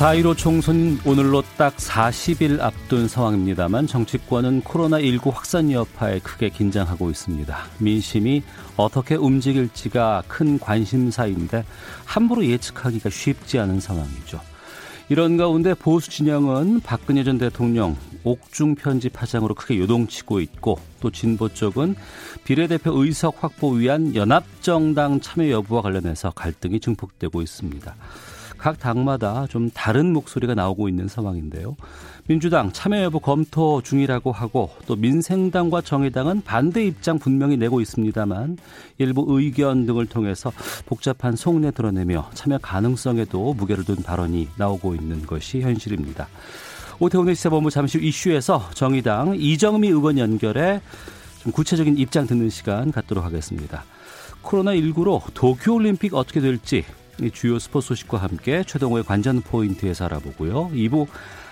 사1로 총선 오늘로 딱 40일 앞둔 상황입니다만 정치권은 코로나19 확산 여파에 크게 긴장하고 있습니다. 민심이 어떻게 움직일지가 큰 관심사인데 함부로 예측하기가 쉽지 않은 상황이죠. 이런 가운데 보수 진영은 박근혜 전 대통령 옥중 편지 파장으로 크게 요동치고 있고 또 진보 쪽은 비례대표 의석 확보 위한 연합정당 참여 여부와 관련해서 갈등이 증폭되고 있습니다. 각 당마다 좀 다른 목소리가 나오고 있는 상황인데요. 민주당 참여 여부 검토 중이라고 하고 또 민생당과 정의당은 반대 입장 분명히 내고 있습니다만 일부 의견 등을 통해서 복잡한 속내 드러내며 참여 가능성에도 무게를 둔 발언이 나오고 있는 것이 현실입니다. 오태훈의 시사본부 잠시 후 이슈에서 정의당 이정미 의원 연결해 좀 구체적인 입장 듣는 시간 갖도록 하겠습니다. 코로나19로 도쿄올림픽 어떻게 될지 주요 스포츠 소식과 함께 최동호의 관전 포인트에서 알아보고요. 2부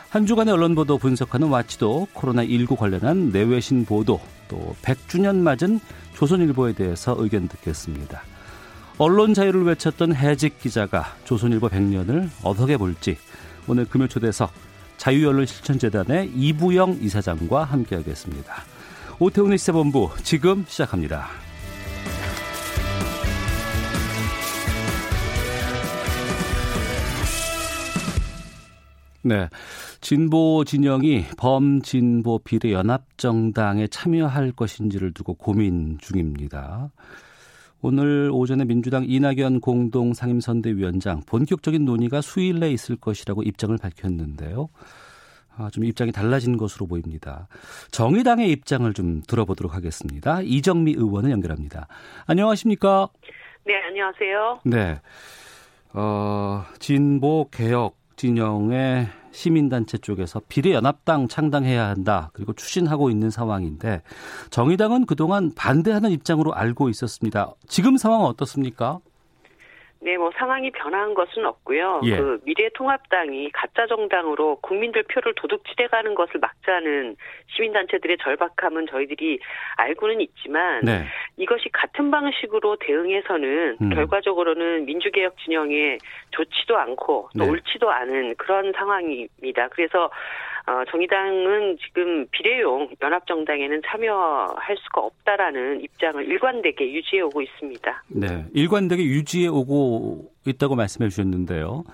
한 주간의 언론 보도 분석하는 와치도 코로나19 관련한 내외신 보도 또 100주년 맞은 조선일보에 대해서 의견 듣겠습니다. 언론 자유를 외쳤던 해직 기자가 조선일보 100년을 어떻게 볼지 오늘 금요 초대석 자유언론실천재단의 이부영 이사장과 함께하겠습니다. 오태훈의 시사본부 지금 시작합니다. 네. 진보 진영이 범진보 비례 연합정당에 참여할 것인지를 두고 고민 중입니다. 오늘 오전에 민주당 이낙연 공동 상임선대위원장 본격적인 논의가 수일 내에 있을 것이라고 입장을 밝혔는데요. 아, 좀 입장이 달라진 것으로 보입니다. 정의당의 입장을 좀 들어보도록 하겠습니다. 이정미 의원을 연결합니다. 안녕하십니까? 네, 안녕하세요. 네. 어, 진보 개혁 진영의 시민단체 쪽에서 비례연합당 창당해야 한다. 그리고 추진하고 있는 상황인데 정의당은 그동안 반대하는 입장으로 알고 있었습니다. 지금 상황은 어떻습니까? 네, 뭐 상황이 변한 것은 없고요. 예. 그 미래통합당이 가짜 정당으로 국민들 표를 도둑질해가는 것을 막자는 시민단체들의 절박함은 저희들이 알고는 있지만 네. 이것이 같은 방식으로 대응해서는 음. 결과적으로는 민주개혁 진영에 좋지도 않고 또 네. 옳지도 않은 그런 상황입니다. 그래서 어, 정의당은 지금 비례용 연합정당에는 참여할 수가 없다라는 입장을 일관되게 유지해 오고 있습니다. 네. 일관되게 유지해 오고 있다고 말씀해 주셨는데요.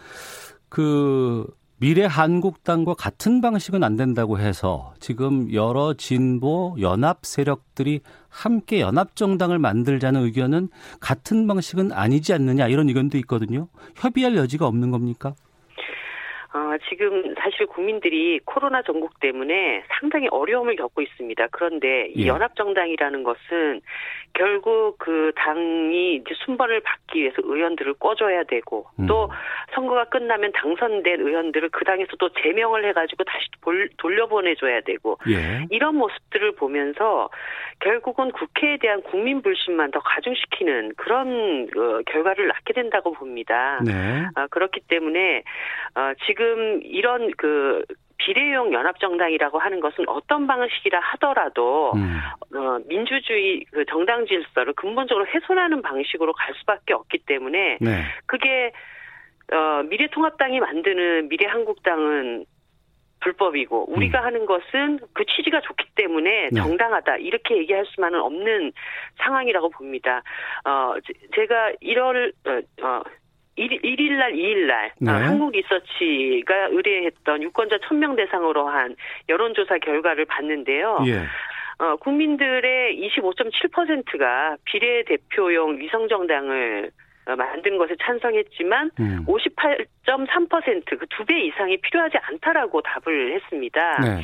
그 미래 한국당과 같은 방식은 안 된다고 해서 지금 여러 진보 연합 세력들이 함께 연합 정당을 만들자는 의견은 같은 방식은 아니지 않느냐 이런 의견도 있거든요. 협의할 여지가 없는 겁니까? 어, 지금 사실 국민들이 코로나 전국 때문에 상당히 어려움을 겪고 있습니다. 그런데 이 예. 연합정당이라는 것은 결국 그 당이 이제 순번을 받기 위해서 의원들을 꿔줘야 되고 음. 또 선거가 끝나면 당선된 의원들을 그 당에서 또 제명을 해가지고 다시 돌, 돌려보내줘야 되고 예. 이런 모습들을 보면서 결국은 국회에 대한 국민 불신만 더 가중시키는 그런 어, 결과를 낳게 된다고 봅니다. 네. 아, 그렇기 때문에 어, 지금 이런 그 비례용 연합정당이라고 하는 것은 어떤 방식이라 하더라도 음. 어, 민주주의 그 정당 질서를 근본적으로 훼손하는 방식으로 갈 수밖에 없기 때문에 네. 그게 어, 미래통합당이 만드는 미래한국당은 불법이고 우리가 하는 것은 그 취지가 좋기 때문에 네. 정당하다 이렇게 얘기할 수만은 없는 상황이라고 봅니다. 어 제- 제가 1월 어, 어 1, 1일 날, 2일 날 네. 어, 한국 리서치가 의뢰했던 유권자 1000명 대상으로 한 여론조사 결과를 봤는데요. 예. 어, 국민들의 25.7%가 비례대표용 위성정당을 어, 만든 것에 찬성했지만 음. 58.3%그 두 배 이상이 필요하지 않다라고 답을 했습니다. 네.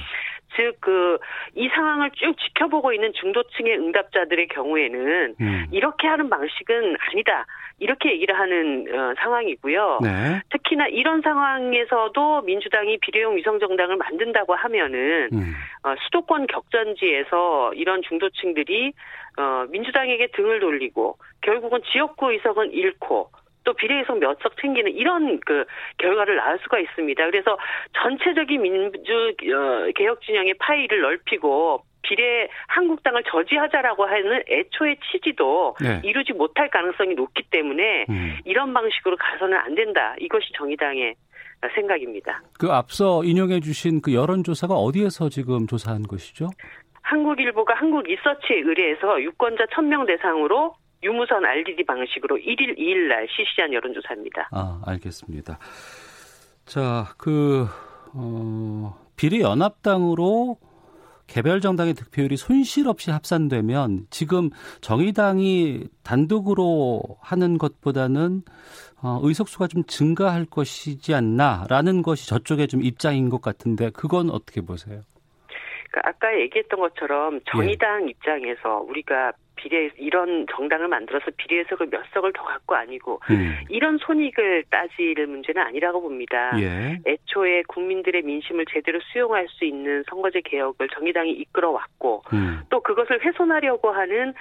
즉, 그, 이 상황을 쭉 지켜보고 있는 중도층의 응답자들의 경우에는 음. 이렇게 하는 방식은 아니다. 이렇게 얘기를 하는 어, 상황이고요. 네. 특히나 이런 상황에서도 민주당이 비례용 위성정당을 만든다고 하면은 음. 어, 수도권 격전지에서 이런 중도층들이 어, 민주당에게 등을 돌리고 결국은 지역구 의석은 잃고 또 비례의석 몇 석 챙기는 이런 그 결과를 낳을 수가 있습니다. 그래서 전체적인 민주 어, 개혁 진영의 파이를 넓히고 비례 한국당을 저지하자라고 하는 애초의 취지도 네. 이루지 못할 가능성이 높기 때문에 음. 이런 방식으로 가서는 안 된다. 이것이 정의당의 생각입니다. 그 앞서 인용해 주신 그 여론조사가 어디에서 지금 조사한 것이죠? 한국일보가 한국리서치에 의뢰해서 유권자 1000명 대상으로 유무선 RDD 방식으로 1일, 2일 날 실시한 여론조사입니다. 아, 알겠습니다. 자, 그, 어, 비례연합당으로 개별 정당의 득표율이 손실 없이 합산되면 지금 정의당이 단독으로 하는 것보다는 어, 의석수가 좀 증가할 것이지 않나라는 것이 저쪽의 좀 입장인 것 같은데 그건 어떻게 보세요? 그러니까 아까 얘기했던 것처럼 정의당 예. 입장에서 우리가 비례 이런 정당을 만들어서 비례석을 몇 석을 더 갖고 아니고 음. 이런 손익을 따질 문제는 아니라고 봅니다. 예. 애초에 국민들의 민심을 제대로 수용할 수 있는 선거제 개혁을 정의당이 이끌어왔고 음. 또 그것을 훼손하려고 하는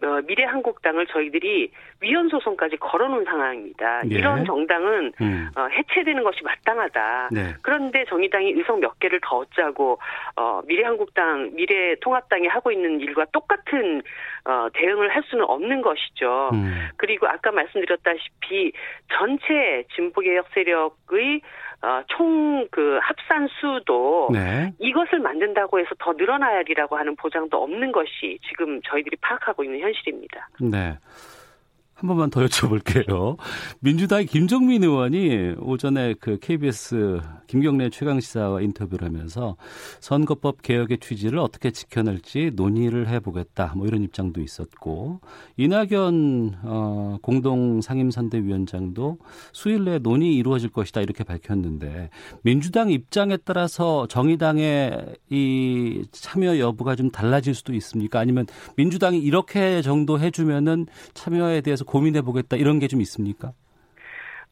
어, 미래한국당을 저희들이 위헌 소송까지 걸어놓은 상황입니다. 네. 이런 정당은 음. 어, 해체되는 것이 마땅하다. 네. 그런데 정의당이 의석 몇 개를 더 얻자고 어, 미래한국당, 미래통합당이 하고 있는 일과 똑같은 어, 대응을 할 수는 없는 것이죠. 음. 그리고 아까 말씀드렸다시피 전체 진보개혁 세력의 어, 총그 합산 수도 네. 이것을 만든다고 해서 더 늘어나리라고 하는 보장도 없는 것이 지금 저희들이 파악하고 있는 현실입니다. 네. 한 번만 더 여쭤볼게요. 민주당의 김정민 의원이 오전에 그 KBS 김경래 최강시사와 인터뷰를 하면서 선거법 개혁의 취지를 어떻게 지켜낼지 논의를 해보겠다. 뭐 이런 입장도 있었고 이낙연 어, 공동 상임선대위원장도 수일 내에 논의 이루어질 것이다 이렇게 밝혔는데 민주당 입장에 따라서 정의당의 이 참여 여부가 좀 달라질 수도 있습니까? 아니면 민주당이 이렇게 정도 해주면은 참여에 대해서 고민해 보겠다 이런 게 좀 있습니까?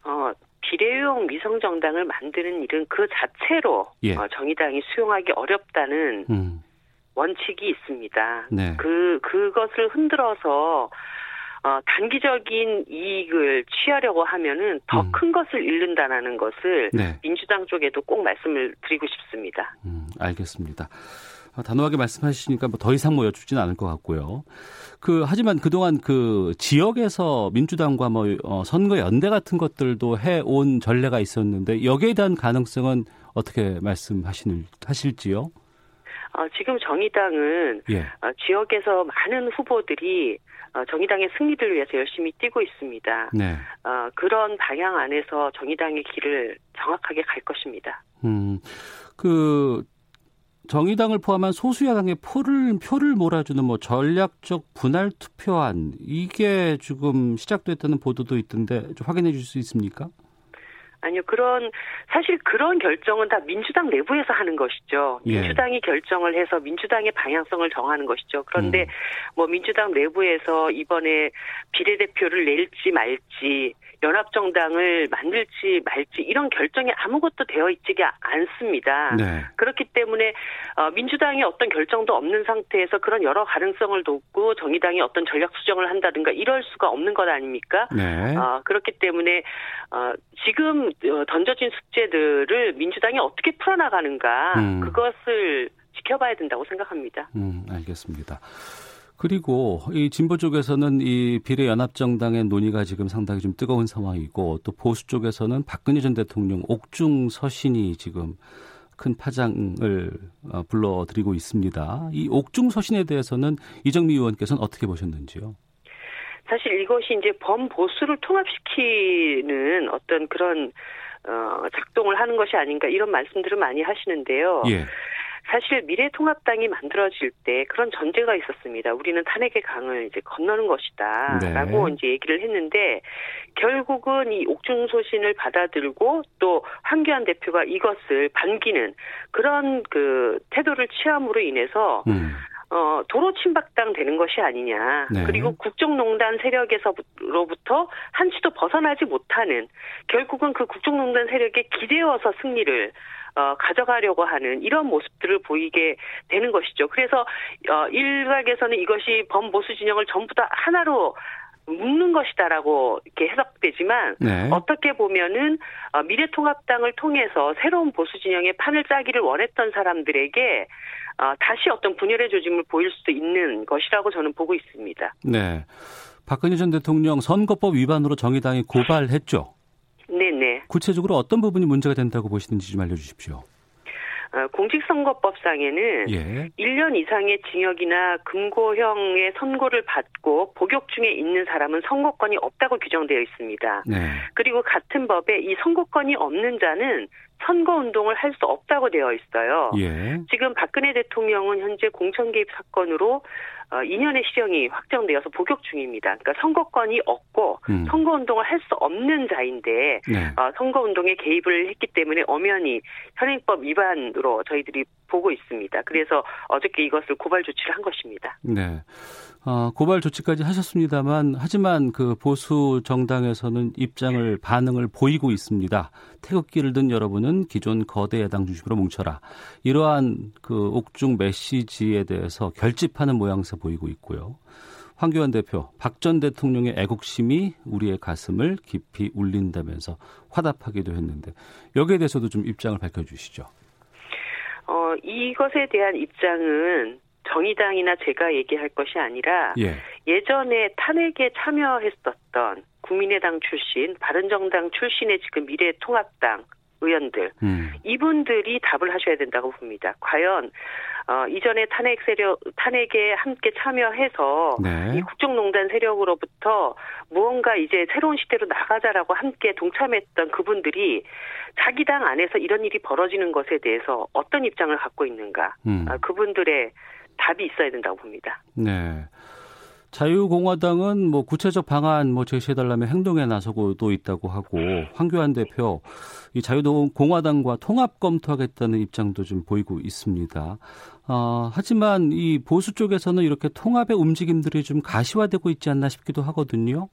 어, 비례용 위성 정당을 만드는 일은 그 자체로 예. 어, 정의당이 수용하기 어렵다는 음. 원칙이 있습니다. 네. 그 그것을 흔들어서 어, 단기적인 이익을 취하려고 하면은 더큰 음. 것을 잃는다라는 것을 네. 민주당 쪽에도 꼭 말씀을 드리고 싶습니다. 음, 알겠습니다. 어, 단호하게 말씀하시니까 뭐 더 이상 뭐 여쭙지는 않을 것 같고요. 그 하지만 그동안 그 지역에서 민주당과 뭐 어, 선거 연대 같은 것들도 해온 전례가 있었는데 여기에 대한 가능성은 어떻게 말씀하시는 하실지요? 어, 지금 정의당은 예. 어, 지역에서 많은 후보들이 어, 정의당의 승리를 위해서 열심히 뛰고 있습니다. 네. 어, 그런 방향 안에서 정의당의 길을 정확하게 갈 것입니다. 음, 그 정의당을 포함한 소수 야당의 표를 표를 몰아주는 뭐 전략적 분할 투표안 이게 지금 시작됐다는 보도도 있던데 좀 확인해 줄 수 있습니까? 아니요, 그런, 사실 그런 결정은 다 민주당 내부에서 하는 것이죠. 예. 민주당이 결정을 해서 민주당의 방향성을 정하는 것이죠. 그런데 음. 뭐 민주당 내부에서 이번에 비례대표를 낼지 말지, 연합정당을 만들지 말지 이런 결정이 아무것도 되어 있지가 않습니다. 네. 그렇기 때문에 어, 민주당이 어떤 결정도 없는 상태에서 그런 여러 가능성을 돕고 정의당이 어떤 전략 수정을 한다든가 이럴 수가 없는 것 아닙니까? 네. 어, 그렇기 때문에 어, 지금 던져진 숙제들을 민주당이 어떻게 풀어나가는가 음. 그것을 지켜봐야 된다고 생각합니다. 음, 알겠습니다. 그리고 이 진보 쪽에서는 이 비례연합정당의 논의가 지금 상당히 좀 뜨거운 상황이고 또 보수 쪽에서는 박근혜 전 대통령 옥중 서신이 지금 큰 파장을 어, 불러들이고 있습니다. 이 옥중 서신에 대해서는 이정미 의원께서는 어떻게 보셨는지요? 사실 이것이 이제 범보수를 통합시키는 어떤 그런 어 작동을 하는 것이 아닌가 이런 말씀들을 많이 하시는데요. 예. 사실 미래통합당이 만들어질 때 그런 전제가 있었습니다. 우리는 탄핵의 강을 이제 건너는 것이다라고 네. 이제 얘기를 했는데 결국은 이 옥중 소신을 받아들고 또 황교안 대표가 이것을 반기는 그런 그 태도를 취함으로 인해서 음. 어, 도로 침박당 되는 것이 아니냐. 네. 그리고 국정농단 세력에서로부터 한치도 벗어나지 못하는 결국은 그 국정농단 세력에 기대어서 승리를 어, 가져가려고 하는 이런 모습들을 보이게 되는 것이죠. 그래서 어, 일각에서는 이것이 범보수 진영을 전부 다 하나로 묻는 것이다라고 이렇게 해석되지만 네. 어떻게 보면은 어, 미래통합당을 통해서 새로운 보수 진영의 판을 짜기를 원했던 사람들에게 어, 다시 어떤 분열의 조짐을 보일 수도 있는 것이라고 저는 보고 있습니다. 네. 박근혜 전 대통령 선거법 위반으로 정의당이 고발했죠. 네네. 구체적으로 어떤 부분이 문제가 된다고 보시는지 좀 알려주십시오. 어, 공직선거법상에는 예. 1년 이상의 징역이나 금고형의 선고를 받고 복역 중에 있는 사람은 선거권이 없다고 규정되어 있습니다. 네. 그리고 같은 법에 이 선거권이 없는 자는 선거운동을 할 수 없다고 되어 있어요. 예. 지금 박근혜 대통령은 현재 공천 개입 사건으로 어, 2년의 실형이 확정되어서 복역 중입니다. 그러니까 선거권이 없고 음. 선거운동을 할 수 없는 자인데 네. 어, 선거운동에 개입을 했기 때문에 엄연히 현행법 위반으로 저희들이 보고 있습니다. 그래서 어저께 이것을 고발 조치를 한 것입니다. 네. 어, 고발 조치까지 하셨습니다만 하지만 그 보수 정당에서는 입장을 반응을 보이고 있습니다. 태극기를 든 여러분은 기존 거대 야당 중심으로 뭉쳐라. 이러한 그 옥중 메시지에 대해서 결집하는 모양새 보이고 있고요. 황교안 대표, 박 전 대통령의 애국심이 우리의 가슴을 깊이 울린다면서 화답하기도 했는데 여기에 대해서도 좀 입장을 밝혀주시죠. 어, 이것에 대한 입장은 정의당이나 제가 얘기할 것이 아니라 예. 전에 탄핵에 참여했었던 국민의당 출신, 바른정당 출신의 지금 미래통합당 의원들 음. 이분들이 답을 하셔야 된다고 봅니다. 과연 어, 이전에 탄핵 세력 탄핵에 함께 참여해서 네. 이 국정농단 세력으로부터 무언가 이제 새로운 시대로 나가자라고 함께 동참했던 그분들이 자기 당 안에서 이런 일이 벌어지는 것에 대해서 어떤 입장을 갖고 있는가 음. 아, 그분들의 답이 있어야 된다고 봅니다. 네. 자유공화당은 뭐 구체적 방안 뭐 제시해달라면 행동에 나서고도 있다고 하고 황교안 대표 이 자유공화당과 통합 검토하겠다는 입장도 좀 보이고 있습니다. 어, 하지만 이 보수 쪽에서는 이렇게 통합의 움직임들이 좀 가시화되고 있지 않나 싶기도 하거든요.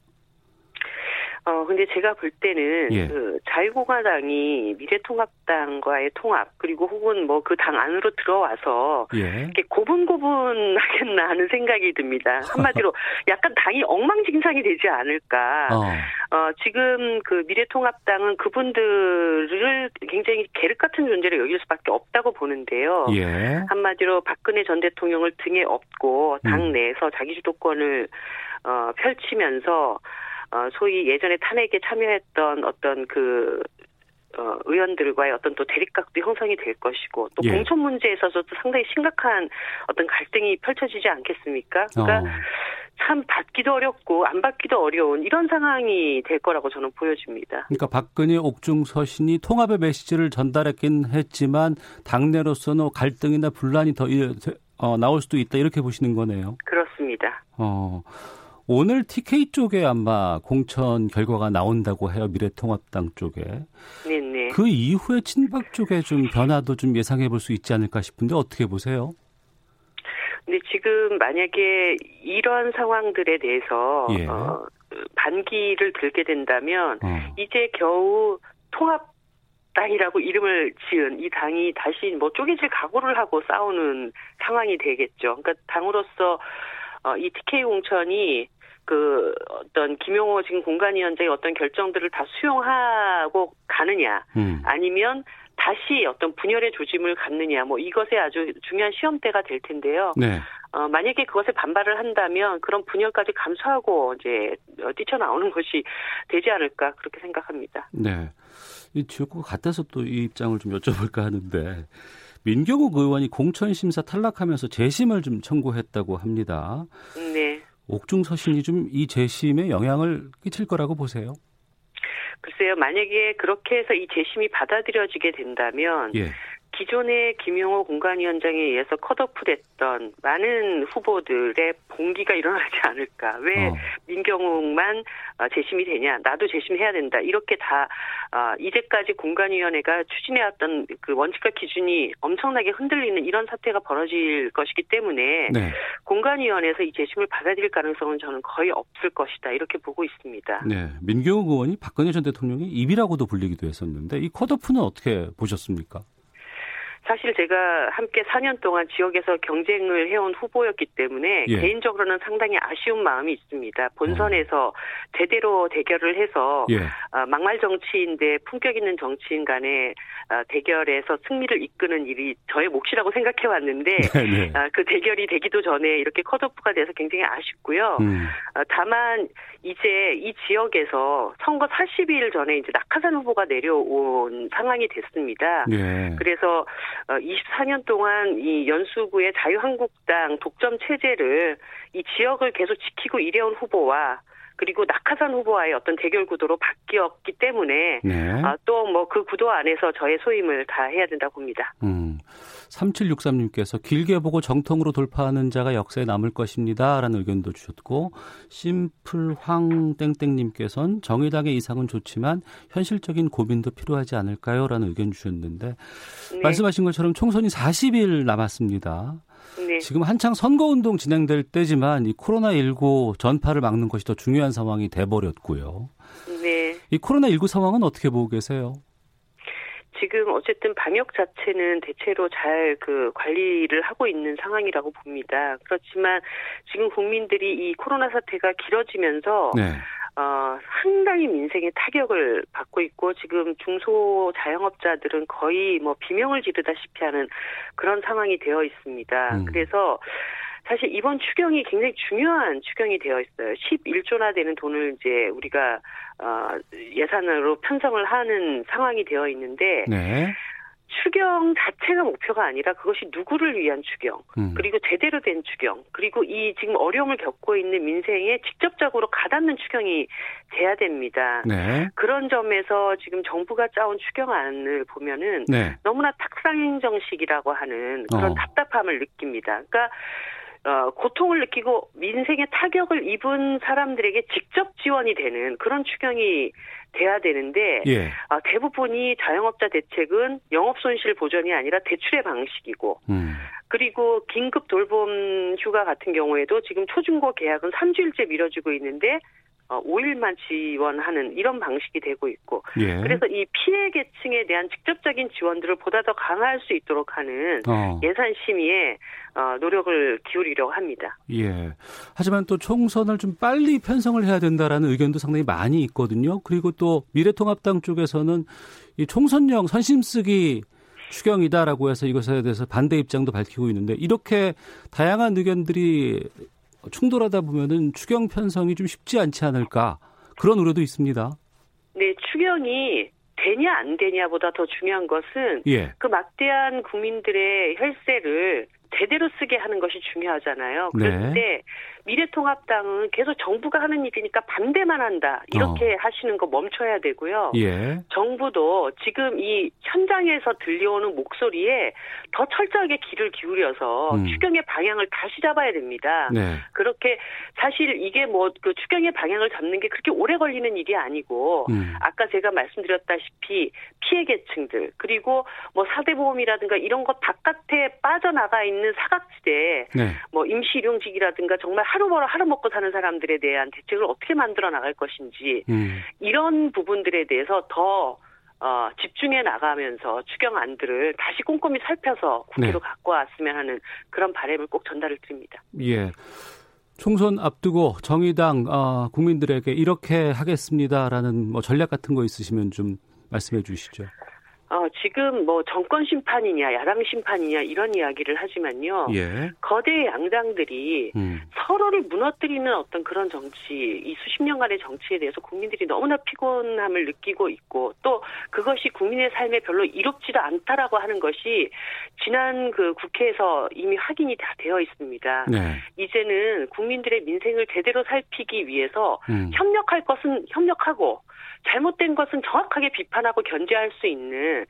어, 근데 제가 볼 때는 예. 그 자유공화당이 미래통합당과의 통합 그리고 혹은 뭐 그 당 안으로 들어와서 예. 이렇게 고분고분 하겠나 하는 생각이 듭니다. 한마디로 약간 당이 엉망진창이 되지 않을까. 어. 어, 지금 그 미래통합당은 그분들을 굉장히 계륵 같은 존재로 여길 수밖에 없다고 보는데요. 예. 한마디로 박근혜 전 대통령을 등에 업고 당 음. 내에서 자기 주도권을 어, 펼치면서 어, 소위 예전에 탄핵에 참여했던 어떤 그 어, 의원들과의 어떤 또 대립각도 형성이 될 것이고 또 예. 공천 문제에 있어서도 상당히 심각한 어떤 갈등이 펼쳐지지 않겠습니까? 그러니까 어. 참 받기도 어렵고 안 받기도 어려운 이런 상황이 될 거라고 저는 보여집니다. 그러니까 박근혜 옥중 서신이 통합의 메시지를 전달했긴 했지만 당내로서는 갈등이나 분란이 더 어, 나올 수도 있다 이렇게 보시는 거네요. 그렇습니다. 어. 오늘 TK 쪽에 아마 공천 결과가 나온다고 해요. 미래통합당 쪽에. 네네. 그 이후에 친박 쪽에 좀 변화도 좀 예상해 볼 수 있지 않을까 싶은데 어떻게 보세요? 근데 지금 만약에 이런 상황들에 대해서 예. 어, 반기를 들게 된다면 어. 이제 겨우 통합 당이라고 이름을 지은 이 당이 다시 뭐 쪼개질 각오를 하고 싸우는 상황이 되겠죠. 그러니까 당으로서 어, 이 TK 공천이 그 어떤 김용호 지금 공간위원장의 어떤 결정들을 다 수용하고 가느냐 음. 아니면 다시 어떤 분열의 조짐을 갖느냐 뭐 이것에 아주 중요한 시험대가 될 텐데요. 네. 어, 만약에 그것에 반발을 한다면 그런 분열까지 감수하고 이제 뛰쳐나오는 것이 되지 않을까 그렇게 생각합니다. 네. 이 지역구 같아서 또 이 입장을 좀 여쭤볼까 하는데 민경욱 의원이 공천 심사 탈락하면서 재심을 좀 청구했다고 합니다. 네. 옥중 서신이 좀 이 재심에 영향을 끼칠 거라고 보세요? 글쎄요, 만약에 그렇게 해서 이 재심이 받아들여지게 된다면 예. 기존의 김용호 공관위원장에 의해서 컷오프됐던 많은 후보들의 봉기가 일어나지 않을까. 왜 어. 민경욱만 어, 재심이 되냐? 나도 재심해야 된다. 이렇게 다 어, 이제까지 공관위원회가 추진해왔던 그 원칙과 기준이 엄청나게 흔들리는 이런 사태가 벌어질 것이기 때문에 네. 공관위원회에서 이 재심을 받아들일 가능성은 저는 거의 없을 것이다. 이렇게 보고 있습니다. 네, 민경욱 의원이 박근혜 전 대통령이 입이라고도 불리기도 했었는데 이 컷오프는 어떻게 보셨습니까? 사실 제가 함께 4년 동안 지역에서 경쟁을 해온 후보였기 때문에 예. 개인적으로는 상당히 아쉬운 마음이 있습니다. 본선에서 어. 제대로 대결을 해서 예. 어, 막말 정치인데 품격 있는 정치인 간의 어, 대결에서 승리를 이끄는 일이 저의 몫이라고 생각해 왔는데 네, 네. 그 대결이 되기도 전에 이렇게 컷오프가 돼서 굉장히 아쉽고요. 음. 다만 이제 이 지역에서 선거 40일 전에 이제 낙하산 후보가 내려온 상황이 됐습니다. 예. 그래서 24년 어, 동안 이 연수구의 자유한국당 독점 체제를 이 지역을 계속 지키고 이래온 후보와 그리고 낙하산 후보와의 어떤 대결 구도로 바뀌었기 때문에 네. 아, 또뭐 그 구도 안에서 저의 소임을 다 해야 된다고 봅니다. 음. 3763님께서 길게 보고 정통으로 돌파하는 자가 역사에 남을 것입니다. 라는 의견도 주셨고, 심플황 땡땡님께서는 정의당의 이상은 좋지만 현실적인 고민도 필요하지 않을까요? 라는 의견 주셨는데, 네. 말씀하신 것처럼 총선이 40일 남았습니다. 네. 지금 한창 선거운동 진행될 때지만 이 코로나19 전파를 막는 것이 더 중요한 상황이 돼버렸고요. 네. 이 코로나19 상황은 어떻게 보고 계세요? 지금 어쨌든 방역 자체는 대체로 잘 그 관리를 하고 있는 상황이라고 봅니다. 그렇지만 지금 국민들이 이 코로나 사태가 길어지면서 네. 어, 상당히 민생에 타격을 받고 있고 지금 중소 자영업자들은 거의 뭐 비명을 지르다시피 하는 그런 상황이 되어 있습니다. 음. 그래서 사실 이번 추경이 굉장히 중요한 추경이 되어 있어요. 11조나 되는 돈을 이제 우리가 어, 예산으로 편성을 하는 상황이 되어 있는데 네. 추경 자체가 목표가 아니라 그것이 누구를 위한 추경, 음. 그리고 제대로 된 추경, 그리고 이 지금 어려움을 겪고 있는 민생에 직접적으로 가닿는 추경이 돼야 됩니다. 네. 그런 점에서 지금 정부가 짜온 추경안을 보면은 네. 너무나 탁상행정식이라고 하는 그런 어. 답답함을 느낍니다. 그러니까 어, 고통을 느끼고 민생에 타격을 입은 사람들에게 직접 지원이 되는 그런 추경이 돼야 되는데 예. 어, 대부분이 자영업자 대책은 영업 손실 보전이 아니라 대출의 방식이고 음. 그리고 긴급 돌봄 휴가 같은 경우에도 지금 초중고 계약은 3주일째 미뤄지고 있는데 어, 5일만 지원하는 이런 방식이 되고 있고 예. 그래서 이 피해 계층에 대한 직접적인 지원들을 보다 더 강화할 수 있도록 하는 어. 예산 심의에 어, 노력을 기울이려고 합니다. 예. 하지만 또 총선을 좀 빨리 편성을 해야 된다라는 의견도 상당히 많이 있거든요. 그리고 또 미래통합당 쪽에서는 이 총선용 선심 쓰기 추경이다라고 해서 이것에 대해서 반대 입장도 밝히고 있는데 이렇게 다양한 의견들이 충돌하다 보면은 추경 편성이 좀 쉽지 않지 않을까 그런 우려도 있습니다. 네, 추경이 되냐 안 되냐보다 더 중요한 것은 예. 그 막대한 국민들의 혈세를 제대로 쓰게 하는 것이 중요하잖아요. 그런데 네. 미래통합당은 계속 정부가 하는 일이니까 반대만 한다. 이렇게 어. 하시는 거 멈춰야 되고요. 예. 정부도 지금 이 현장에서 들려오는 목소리에 더 철저하게 귀를 기울여서 음. 추경의 방향을 다시 잡아야 됩니다. 네. 그렇게 사실 이게 뭐 그 추경의 방향을 잡는 게 그렇게 오래 걸리는 일이 아니고 음. 아까 제가 말씀드렸다시피 피해 계층들 그리고 뭐 사대보험이라든가 이런 것 바깥에 빠져나가 있는 사각지대 네. 뭐 임시일용직이라든가 정말 하루 벌어 하루 먹고 사는 사람들에 대한 대책을 어떻게 만들어 나갈 것인지 음. 이런 부분들에 대해서 더 어, 집중해 나가면서 추경안들을 다시 꼼꼼히 살펴서 국회로 네. 갖고 왔으면 하는 그런 바람을 꼭 전달을 드립니다. 예. 총선 앞두고 정의당 어, 국민들에게 이렇게 하겠습니다라는 뭐 전략 같은 거 있으시면 좀 말씀해 주시죠. 어, 지금 뭐 정권 심판이냐 야당 심판이냐 이런 이야기를 하지만요. 예. 거대 양당들이 음. 서로를 무너뜨리는 어떤 그런 정치, 이 수십 년간의 정치에 대해서 국민들이 너무나 피곤함을 느끼고 있고 또 그것이 국민의 삶에 별로 이롭지도 않다라고 하는 것이 지난 그 국회에서 이미 확인이 다 되어 있습니다. 네. 이제는 국민들의 민생을 제대로 살피기 위해서 음. 협력할 것은 협력하고 잘못된 것은 정확하게 비판하고 견제할 수 있는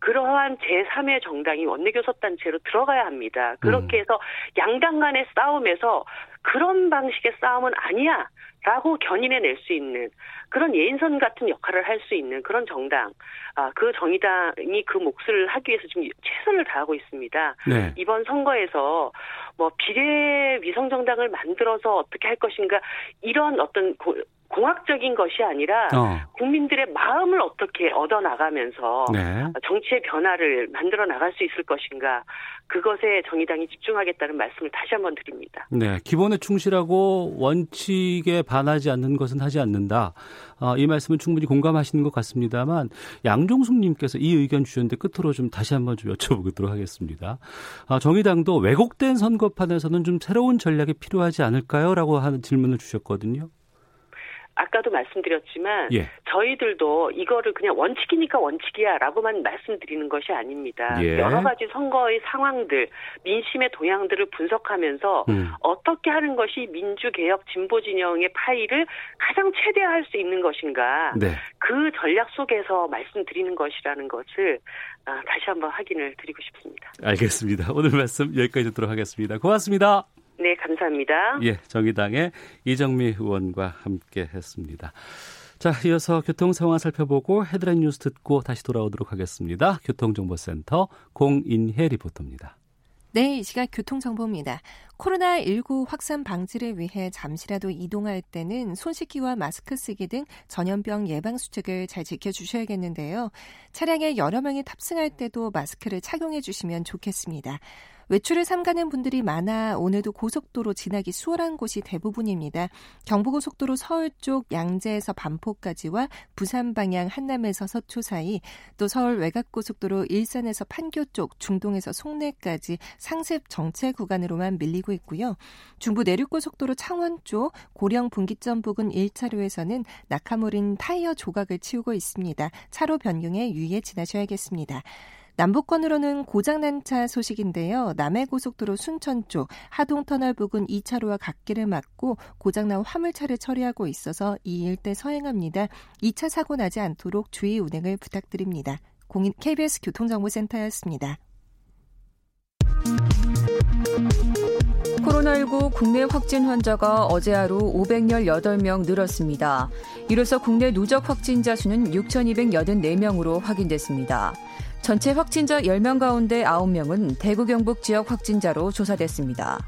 그러한 제3의 정당이 원내교섭단체로 들어가야 합니다. 그렇게 음. 해서 양당 간의 싸움에서 그런 방식의 싸움은 아니야. 라고 견인해낼 수 있는 그런 예인선 같은 역할을 할 수 있는 그런 정당, 아, 그 정의당이 그 몫을 하기 위해서 지금 최선을 다하고 있습니다. 네. 이번 선거에서 뭐 비례 위성 정당을 만들어서 어떻게 할 것인가 이런 어떤 고, 공학적인 것이 아니라 어. 국민들의 마음을 어떻게 얻어 나가면서 네. 정치의 변화를 만들어 나갈 수 있을 것인가 그것에 정의당이 집중하겠다는 말씀을 다시 한번 드립니다. 네, 기본에 충실하고 원칙에 반하지 않는 것은 하지 않는다. 어, 이 말씀은 충분히 공감하시는 것 같습니다만 양종숙님께서 이 의견 주셨는데 끝으로 좀 다시 한번 좀 여쭤보도록 하겠습니다. 어, 정의당도 왜곡된 선거판에서는 좀 새로운 전략이 필요하지 않을까요?라고 하는 질문을 주셨거든요. 아까도 말씀드렸지만 예. 저희들도 이거를 그냥 원칙이니까 원칙이야라고만 말씀드리는 것이 아닙니다. 예. 여러 가지 선거의 상황들, 민심의 동향들을 분석하면서 음. 어떻게 하는 것이 민주 개혁 진보 진영의 파이를 가장 최대화할 수 있는 것인가. 네. 그 전략 속에서 말씀드리는 것이라는 것을 아, 다시 한번 확인을 드리고 싶습니다. 알겠습니다. 오늘 말씀 여기까지 듣도록 하겠습니다. 고맙습니다. 네, 감사합니다. 예, 정의당의 이정미 의원과 함께 했습니다. 자, 이어서 교통 상황 살펴보고 헤드라인 뉴스 듣고 다시 돌아오도록 하겠습니다. 교통정보센터 공인혜 리포터입니다. 네, 이 시각 교통정보입니다. 코로나19 확산 방지를 위해 잠시라도 이동할 때는 손 씻기와 마스크 쓰기 등 전염병 예방 수칙을 잘 지켜주셔야겠는데요. 차량에 여러 명이 탑승할 때도 마스크를 착용해 주시면 좋겠습니다. 외출을 삼가는 분들이 많아 오늘도 고속도로 지나기 수월한 곳이 대부분입니다. 경부고속도로 서울 쪽 양재에서 반포까지와 부산 방향 한남에서 서초 사이, 또 서울 외곽고속도로 일산에서 판교 쪽 중동에서 송내까지 상습 정체 구간으로만 밀리고 있고요. 중부 내륙고속도로 창원 쪽 고령 분기점 부근 1차로에서는 낙하물인 타이어 조각을 치우고 있습니다. 차로 변경에 유의해 지나셔야겠습니다. 남북권으로는 고장난 차 소식인데요. 남해고속도로 순천 쪽 하동터널 부근 2차로와 갓길을 막고 고장난 화물차를 처리하고 있어서 이 일대 서행합니다. 2차 사고 나지 않도록 주의 운행을 부탁드립니다. 공인 KBS 교통정보센터였습니다. 코로나19 국내 확진 환자가 어제 하루 518명 늘었습니다. 이로써 국내 누적 확진자 수는 6,284명으로 확인됐습니다. 전체 확진자 10명 가운데 9명은 대구 경북 지역 확진자로 조사됐습니다.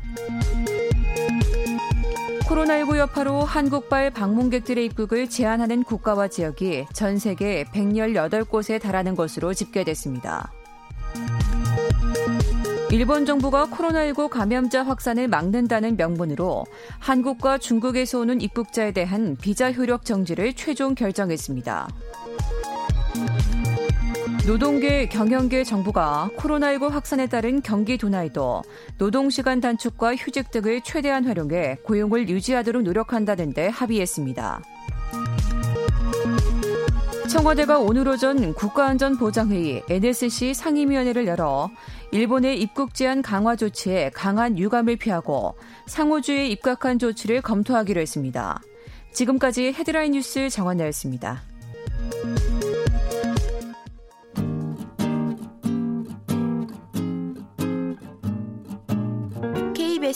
코로나19 여파로 한국발 방문객들의 입국을 제한하는 국가와 지역이 전 세계 118곳에 달하는 것으로 집계됐습니다. 일본 정부가 코로나19 감염자 확산을 막는다는 명분으로 한국과 중국에서 오는 입국자에 대한 비자 효력 정지를 최종 결정했습니다. 노동계, 경영계 정부가 코로나19 확산에 따른 경기 둔화에도 노동시간 단축과 휴직 등을 최대한 활용해 고용을 유지하도록 노력한다는데 합의했습니다. 청와대가 오늘 오전 국가안전보장회의 NSC 상임위원회를 열어 일본의 입국 제한 강화 조치에 강한 유감을 피하고 상호주의에 입각한 조치를 검토하기로 했습니다. 지금까지 헤드라인 뉴스 정원나였습니다.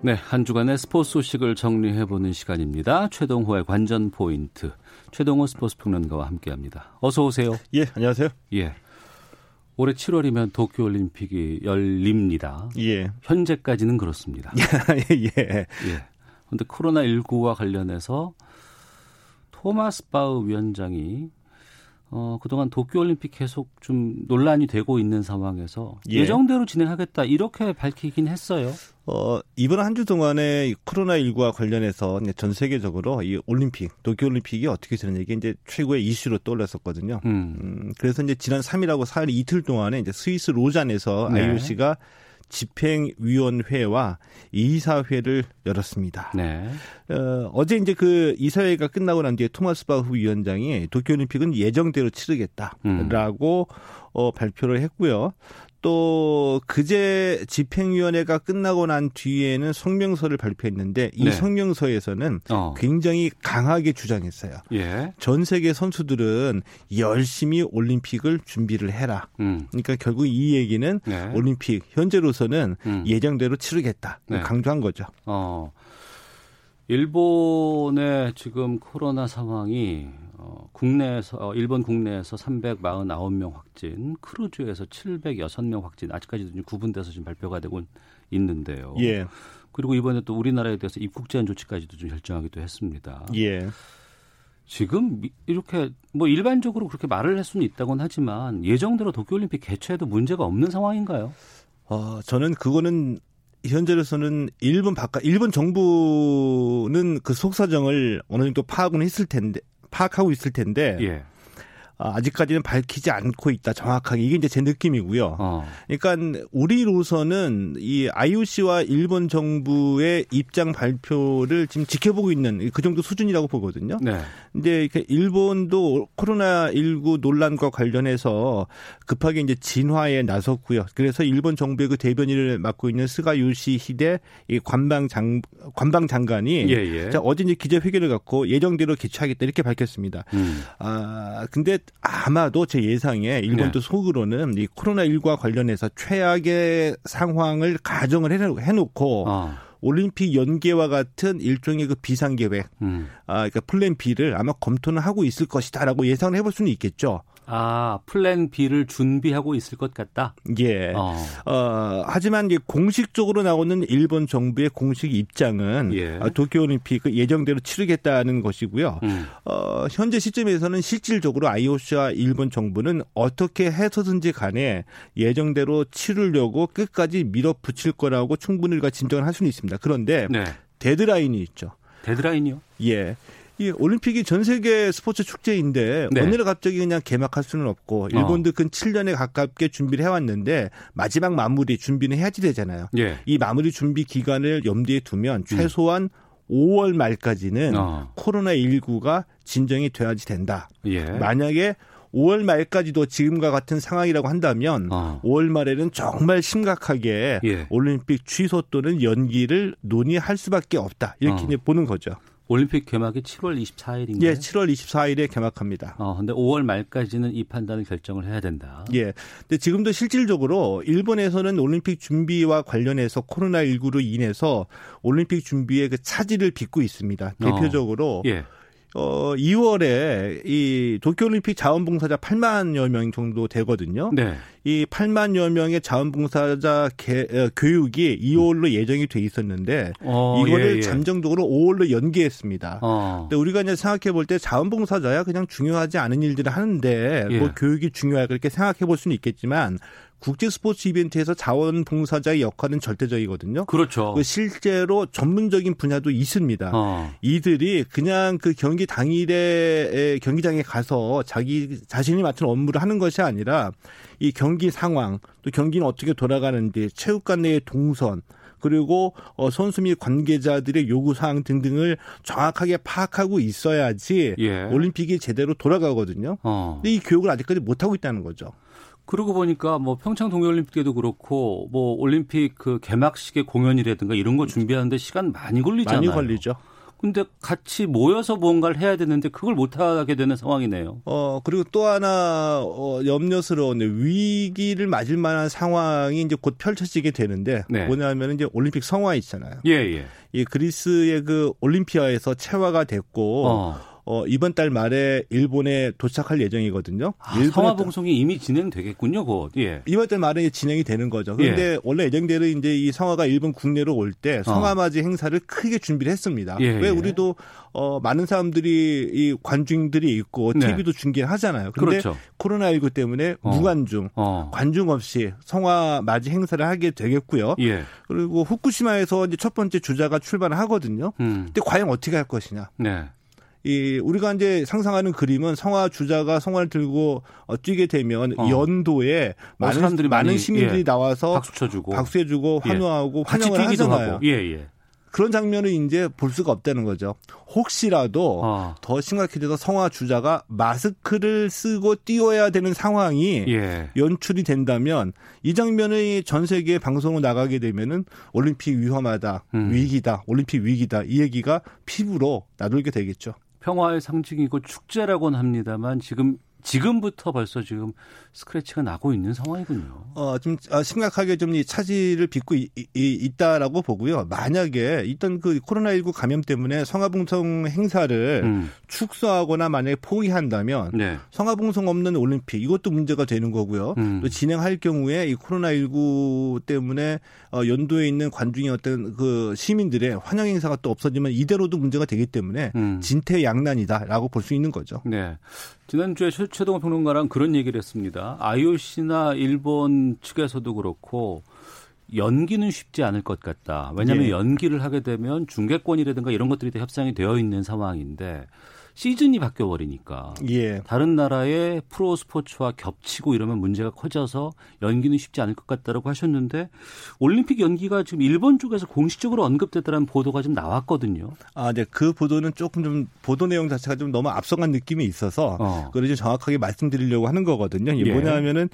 네, 한 주간의 스포츠 소식을 정리해보는 시간입니다. 최동호의 관전 포인트. 최동호 스포츠 평론가와 함께합니다. 어서 오세요. 예, 안녕하세요. 예. 올해 7월이면 도쿄올림픽이 열립니다. 예. 현재까지는 그렇습니다. 예, 예. 예. 그런데 코로나19와 관련해서 토마스 바우 위원장이 어, 그동안 도쿄올림픽 계속 좀 논란이 되고 있는 상황에서 예. 정대로 진행하겠다 이렇게 밝히긴 했어요. 어, 이번 한 주 동안에 코로나19와 관련해서 전 세계적으로 이 올림픽, 도쿄올림픽이 어떻게 되는 얘기 이제 최고의 이슈로 떠올랐었거든요. 음. 음 그래서 이제 지난 3일하고 4일 이틀 동안에 이제 스위스 로잔에서 네. IOC가 집행위원회와 이사회를 열었습니다. 네. 어, 어제 이제 그 이사회가 끝나고 난 뒤에 토마스 바후 위원장이 도쿄올림픽은 예정대로 치르겠다라고 음. 어, 발표를 했고요. 또 그제 집행위원회가 끝나고 난 뒤에는 성명서를 발표했는데 이 네. 성명서에서는 어. 굉장히 강하게 주장했어요. 예. 전 세계 선수들은 열심히 올림픽을 준비를 해라. 음. 그러니까 결국 이 얘기는 네. 올림픽 현재로서는 음. 예정대로 치르겠다. 네. 강조한 거죠. 어. 일본의 지금 코로나 상황이 어, 국내에서 어, 일본 국내에서 349명 확진, 크루즈에서 706명 확진 아직까지도 구분돼서 지금 발표가 되고 있는데요. 예. 그리고 이번에 또 우리나라에 대해서 입국 제한 조치까지도 좀 결정하기도 했습니다. 예. 지금 이렇게 뭐 일반적으로 그렇게 말을 할 수는 있다곤 하지만 예정대로 도쿄올림픽 개최에도 문제가 없는 상황인가요? 어, 저는 그거는 현재로서는 일본 바깥 일본 정부는 그 속사정을 어느 정도 파악은 했을 텐데 파악하고 있을 텐데 예. 아, 아직까지는 밝히지 않고 있다 정확하게 이게 이제 제 느낌이고요. 어. 그러니까 우리로서는 이 IOC와 일본 정부의 입장 발표를 지금 지켜보고 있는 그 정도 수준이라고 보거든요. 네. 근데 일본도 코로나 19 논란과 관련해서 급하게 이제 진화에 나섰고요. 그래서 일본 정부의 그 대변인을 맡고 있는 스가 요시히데 이 관방 장 관방 장관이 예, 예. 자, 어제 이제 기자회견을 갖고 예정대로 개최하겠다 이렇게 밝혔습니다. 음. 아 근데 아마도 제 예상에 일본도 네. 속으로는 이 코로나 19와 관련해서 최악의 상황을 가정을 해놓고 어. 올림픽 연기와 같은 일종의 그 비상 계획, 음. 아, 그러니까 plan B를 아마 검토는 하고 있을 것이다라고 예상을 해볼 수는 있겠죠. 아, plan B를 준비하고 있을 것 같다? 예. 어. 어 하지만 공식적으로 나오는 일본 정부의 공식 입장은 예. 어, 도쿄올림픽 그 예정대로 치르겠다는 것이고요. 음. 어, 현재 시점에서는 실질적으로 IOC와 일본 정부는 어떻게 해서든지 간에 예정대로 치르려고 끝까지 밀어붙일 거라고 충분히 우리가 짐작을 할 수는 있습니다. 그런데 네. 데드라인이 있죠. 데드라인이요? 예. 이 올림픽이 전 세계 스포츠 축제인데 네. 오늘 갑자기 그냥 개막할 수는 없고 일본도 어. 근 7년에 가깝게 준비를 해왔는데 마지막 마무리 준비는 해야지 되잖아요. 예. 이 마무리 준비 기간을 염두에 두면 음. 최소한 음. 5월 말까지는 어. 코로나 19가 진정이 돼야지 된다. 예. 만약에 5월 말까지도 지금과 같은 상황이라고 한다면 어. 5월 말에는 정말 심각하게 예. 올림픽 취소 또는 연기를 논의할 수밖에 없다. 이렇게 어. 보는 거죠. 올림픽 개막이 7월 24일인가요? 예, 7월 24일에 개막합니다. 어, 근데 5월 말까지는 이 판단을 결정을 해야 된다. 예. 근데 지금도 실질적으로 일본에서는 올림픽 준비와 관련해서 코로나19로 인해서 올림픽 준비에 그 차질을 빚고 있습니다. 대표적으로 어, 예. 어 2월에 이 도쿄올림픽 자원봉사자 8만여 명 정도 되거든요. 네. 이 8만여 명의 자원봉사자 개, 어, 교육이 2월로 예정이 돼 있었는데 어, 이거를 예, 예. 잠정적으로 5월로 연기했습니다. 어. 근데 우리가 이제 생각해 볼 때 자원봉사자야 그냥 중요하지 않은 일들을 하는데 뭐 예. 뭐 교육이 중요할 그렇게 생각해 볼 수는 있겠지만 국제 스포츠 이벤트에서 자원봉사자의 역할은 절대적이거든요. 그렇죠. 그 실제로 전문적인 분야도 있습니다. 어. 이들이 그냥 그 경기 당일에 경기장에 가서 자기 자신이 맡은 업무를 하는 것이 아니라 이 경기 상황 또 경기는 어떻게 돌아가는지 체육관 내의 동선 그리고 어, 선수 및 관계자들의 요구 사항 등등을 정확하게 파악하고 있어야지 예. 올림픽이 제대로 돌아가거든요. 어. 근데 이 교육을 아직까지 못 하고 있다는 거죠. 그러고 보니까 뭐 평창 동계올림픽 때도 그렇고 뭐 올림픽 그 개막식의 공연이라든가 이런 거 준비하는데 시간 많이 걸리잖아요. 많이 걸리죠. 근데 같이 모여서 뭔가를 해야 되는데 그걸 못 하게 되는 상황이네요. 어 그리고 또 하나 어, 염려스러운 위기를 맞을 만한 상황이 이제 곧 펼쳐지게 되는데 네. 뭐냐면 이제 올림픽 성화 있잖아요. 예 예. 이 그리스의 그 올림피아에서 체화가 됐고 어. 어, 이번 달 말에 일본에 도착할 예정이거든요. 아, 성화 봉송이 이미 진행되겠군요, 곧. 예. 이번 달 말에 진행이 되는 거죠. 그런데 예. 원래 예정대로 이제 이 성화가 일본 국내로 올 때 성화맞이 어. 행사를 크게 준비를 했습니다. 예. 왜 예. 우리도 어, 많은 사람들이 이 관중들이 있고 TV도 네. 중계하잖아요. 그런데 그렇죠. 코로나19 때문에 어. 무관중, 어. 관중 없이 성화 맞이 행사를 하게 되겠고요. 예. 그리고 후쿠시마에서 이제 첫 번째 주자가 출발을 하거든요. 음. 근데 과연 어떻게 할 것이냐. 네. 이 우리가 이제 상상하는 그림은 성화 주자가 성화를 들고 어, 뛰게 되면 어. 연도에 어, 많은 사람들이 많은 시민들이 예. 나와서 박수 쳐주고 박수해주고 예. 환호하고 예. 환영을 하잖아요. 하고. 예, 예. 그런 장면을 이제 볼 수가 없다는 거죠. 혹시라도 어. 더 심각해져서 성화 주자가 마스크를 쓰고 뛰어야 되는 상황이 예. 연출이 된다면 이 장면이 전 세계 방송으로 나가게 되면은 올림픽 위험하다, 음. 위기다, 올림픽 위기다 이 얘기가 피부로 나돌게 되겠죠. 평화의 상징이고 축제라고는 합니다만 지금 지금부터 벌써 지금 스크래치가 나고 있는 상황이군요. 어, 좀 아, 심각하게 좀 이 차질을 빚고 이, 이, 있다라고 보고요. 만약에 있던 그 코로나19 감염 때문에 성화봉송 행사를 음. 축소하거나 만약에 포기한다면 네. 성화봉송 없는 올림픽 이것도 문제가 되는 거고요. 음. 또 진행할 경우에 이 코로나19 때문에 어, 연도에 있는 관중의 어떤 그 시민들의 환영 행사가 또 없어지면 이대로도 문제가 되기 때문에 음. 진퇴양난이다라고 볼 수 있는 거죠. 네. 지난주에 최동호 평론가랑 그런 얘기를 했습니다. IOC나 일본 측에서도 그렇고 연기는 쉽지 않을 것 같다. 왜냐하면 예. 연기를 하게 되면 중계권이라든가 이런 것들이 다 협상이 되어 있는 상황인데 시즌이 바뀌어 버리니까 예. 다른 나라의 프로 스포츠와 겹치고 이러면 문제가 커져서 연기는 쉽지 않을 것 같다라고 하셨는데 올림픽 연기가 지금 일본 쪽에서 공식적으로 언급됐다는 보도가 좀 나왔거든요. 아, 네. 그 보도는 조금 좀 보도 내용 자체가 좀 너무 앞서간 느낌이 있어서 어. 그걸 좀 정확하게 말씀드리려고 하는 거거든요. 이게 예. 뭐냐면은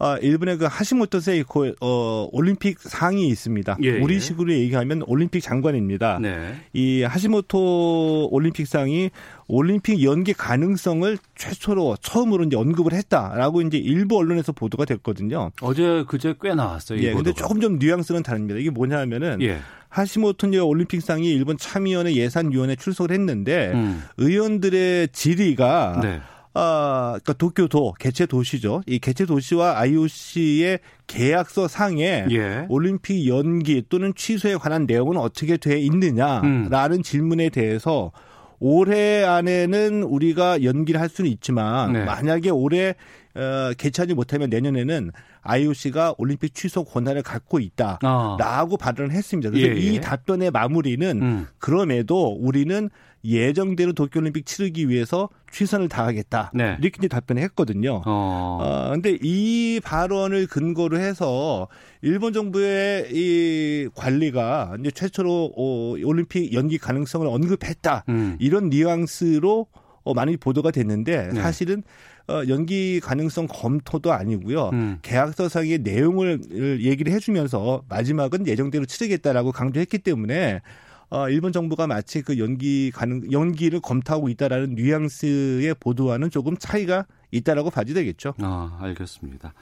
아, 일본의 그 하시모토 세이코 어, 올림픽 상이 있습니다. 예. 우리식으로 얘기하면 올림픽 장관입니다. 네. 이 하시모토 올림픽 상이 올림픽 연기 가능성을 최초로 처음으로 이제 언급을 했다라고 이제 일부 언론에서 보도가 됐거든요. 어제 그제 꽤 나왔어요. 예, 근데 조금 좀 뉘앙스는 다릅니다. 이게 뭐냐면은 예. 하시모토 올림픽상이 일본 참의원회 예산위원회 출석을 했는데 음. 의원들의 질의가 네. 아, 그러니까 도쿄도 개최 도시죠. 이 개최 도시와 IOC의 계약서 상에 예. 올림픽 연기 또는 취소에 관한 내용은 어떻게 돼 있느냐라는 음. 질문에 대해서 올해 안에는 우리가 연기를 할 수는 있지만 네. 만약에 올해 어, 개최하지 못하면 내년에는 IOC가 올림픽 취소 권한을 갖고 있다라고 아. 발언을 했습니다. 그래서 예, 예. 이 답변의 마무리는 음. 그럼에도 우리는 예정대로 도쿄올림픽 치르기 위해서 최선을 다하겠다. 네. 이렇게 이제 답변을 했거든요. 어. 어, 근데 이 발언을 근거로 해서 일본 정부의 이 관리가 이제 최초로 어, 올림픽 연기 가능성을 언급했다. 음. 이런 뉘앙스로 어, 많이 보도가 됐는데 네. 사실은 어, 연기 가능성 검토도 아니고요. 음. 계약서상의 내용을 얘기를 해주면서 마지막은 예정대로 치르겠다라고 강조했기 때문에 어, 일본 정부가 마치 그 연기 가능 연기를 검토하고 있다라는 뉘앙스의 보도와는 조금 차이가 있다라고 봐도 되겠죠. 아, 알겠습니다.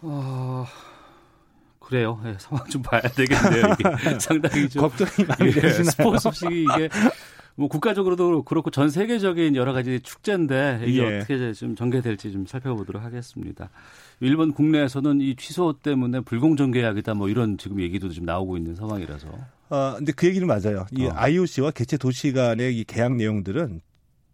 어, 그래요. 네, 상황 좀 봐야 되겠네요. 이게 상당히 좀 걱정이 많이 예, 스포츠 소식이 이게 뭐 국가적으로도 그렇고 전 세계적인 여러 가지 축제인데 이게 예. 어떻게 좀 전개될지 좀 살펴보도록 하겠습니다. 일본 국내에서는 이 취소 때문에 불공정 계약이다 뭐 이런 지금 얘기도 좀 나오고 있는 상황이라서. 아 근데 그 얘기는 맞아요. 이 어. IOC와 개최 도시 간의 이 계약 내용들은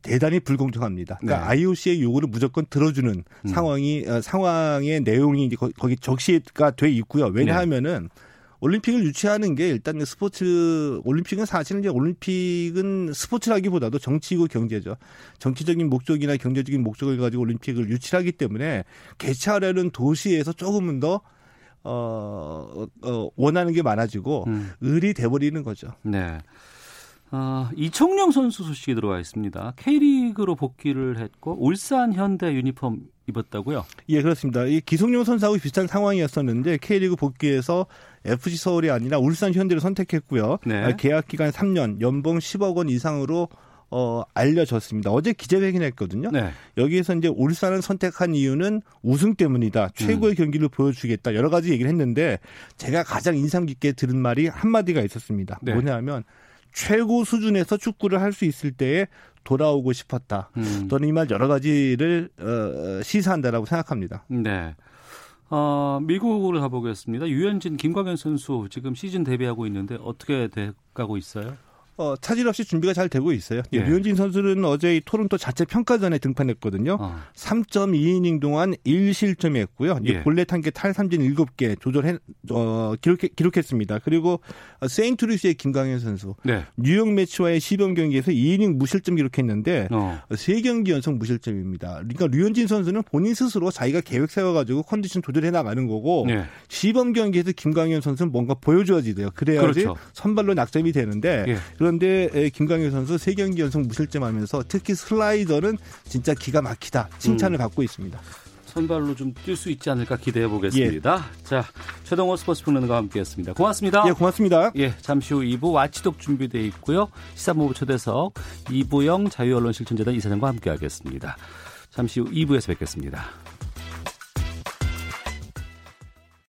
대단히 불공정합니다. 그러니까 네. IOC의 요구를 무조건 들어주는 음. 상황이 어, 상황의 내용이 이제 거 기 적시가 돼 있고요. 왜냐하면은 네. 올림픽을 유치하는 게 일단 스포츠 올림픽은 사실은 이제 올림픽은 스포츠라기보다도 정치이고 경제죠. 정치적인 목적이나 경제적인 목적을 가지고 올림픽을 유치하기 때문에 개최하려는 도시에서 조금은 더 어, 어, 원하는 게 많아지고 음. 을이 돼버리는 거죠. 네. 어, 이청용 선수 소식이 들어와 있습니다. K리그로 복귀를 했고 울산 현대 유니폼 입었다고요? 예, 그렇습니다. 이 기성용 선수하고 비슷한 상황이었었는데 K리그 복귀해서 FC 서울이 아니라 울산 현대를 선택했고요. 네. 아, 계약 기간 3년, 연봉 10억 원 이상으로 어, 알려졌습니다. 어제 기자회견했거든요. 네. 여기에서 이제 울산을 선택한 이유는 우승 때문이다. 최고의 음. 경기를 보여주겠다. 여러 가지 얘기를 했는데 제가 가장 인상 깊게 들은 말이 한마디가 있었습니다. 네. 뭐냐면 최고 수준에서 축구를 할 수 있을 때에 돌아오고 싶었다. 음. 또는 이 말 여러 가지를 어, 시사한다라고 생각합니다. 네. 어, 미국을 가보겠습니다. 유현진, 김광현 선수 지금 시즌 데뷔하고 있는데 어떻게 돼가고 있어요? 어, 차질 없이 준비가 잘 되고 있어요. 예. 류현진 선수는 어제 이 토론토 자체 평가전에 등판했거든요. 어. 3.2이닝 동안 1실점했고요. 예. 볼넷 1개, 탈삼진 7개 조절해 어, 기록 기록 했습니다. 그리고 세인트루이스의 김강현 선수 네. 뉴욕 매치와의 시범 경기에서 2이닝 무실점 기록했는데 어. 3경기 연속 무실점입니다. 그러니까 류현진 선수는 본인 스스로 자기가 계획 세워가지고 컨디션 조절해 나가는 거고 네. 시범 경기에서 김강현 선수는 뭔가 보여줘야지 돼요. 그래야지 그렇죠. 선발로 낙점이 되는데 예. 그런데 김강현 선수 3경기 연속 무실점하면서 특히 슬라이더는 진짜 기가 막히다 칭찬을 음. 받고 있습니다. 선발로 좀 뛸 수 있지 않을까 기대해 보겠습니다. 예. 자, 최동호 스포츠 평론가와 함께했습니다. 고맙습니다. 예, 고맙습니다. 예, 잠시 후 2부 와치독 준비되어 있고요. 시사모부 초대석 이부영 자유언론실천재단 이사장과 함께하겠습니다. 잠시 후 2부에서 뵙겠습니다.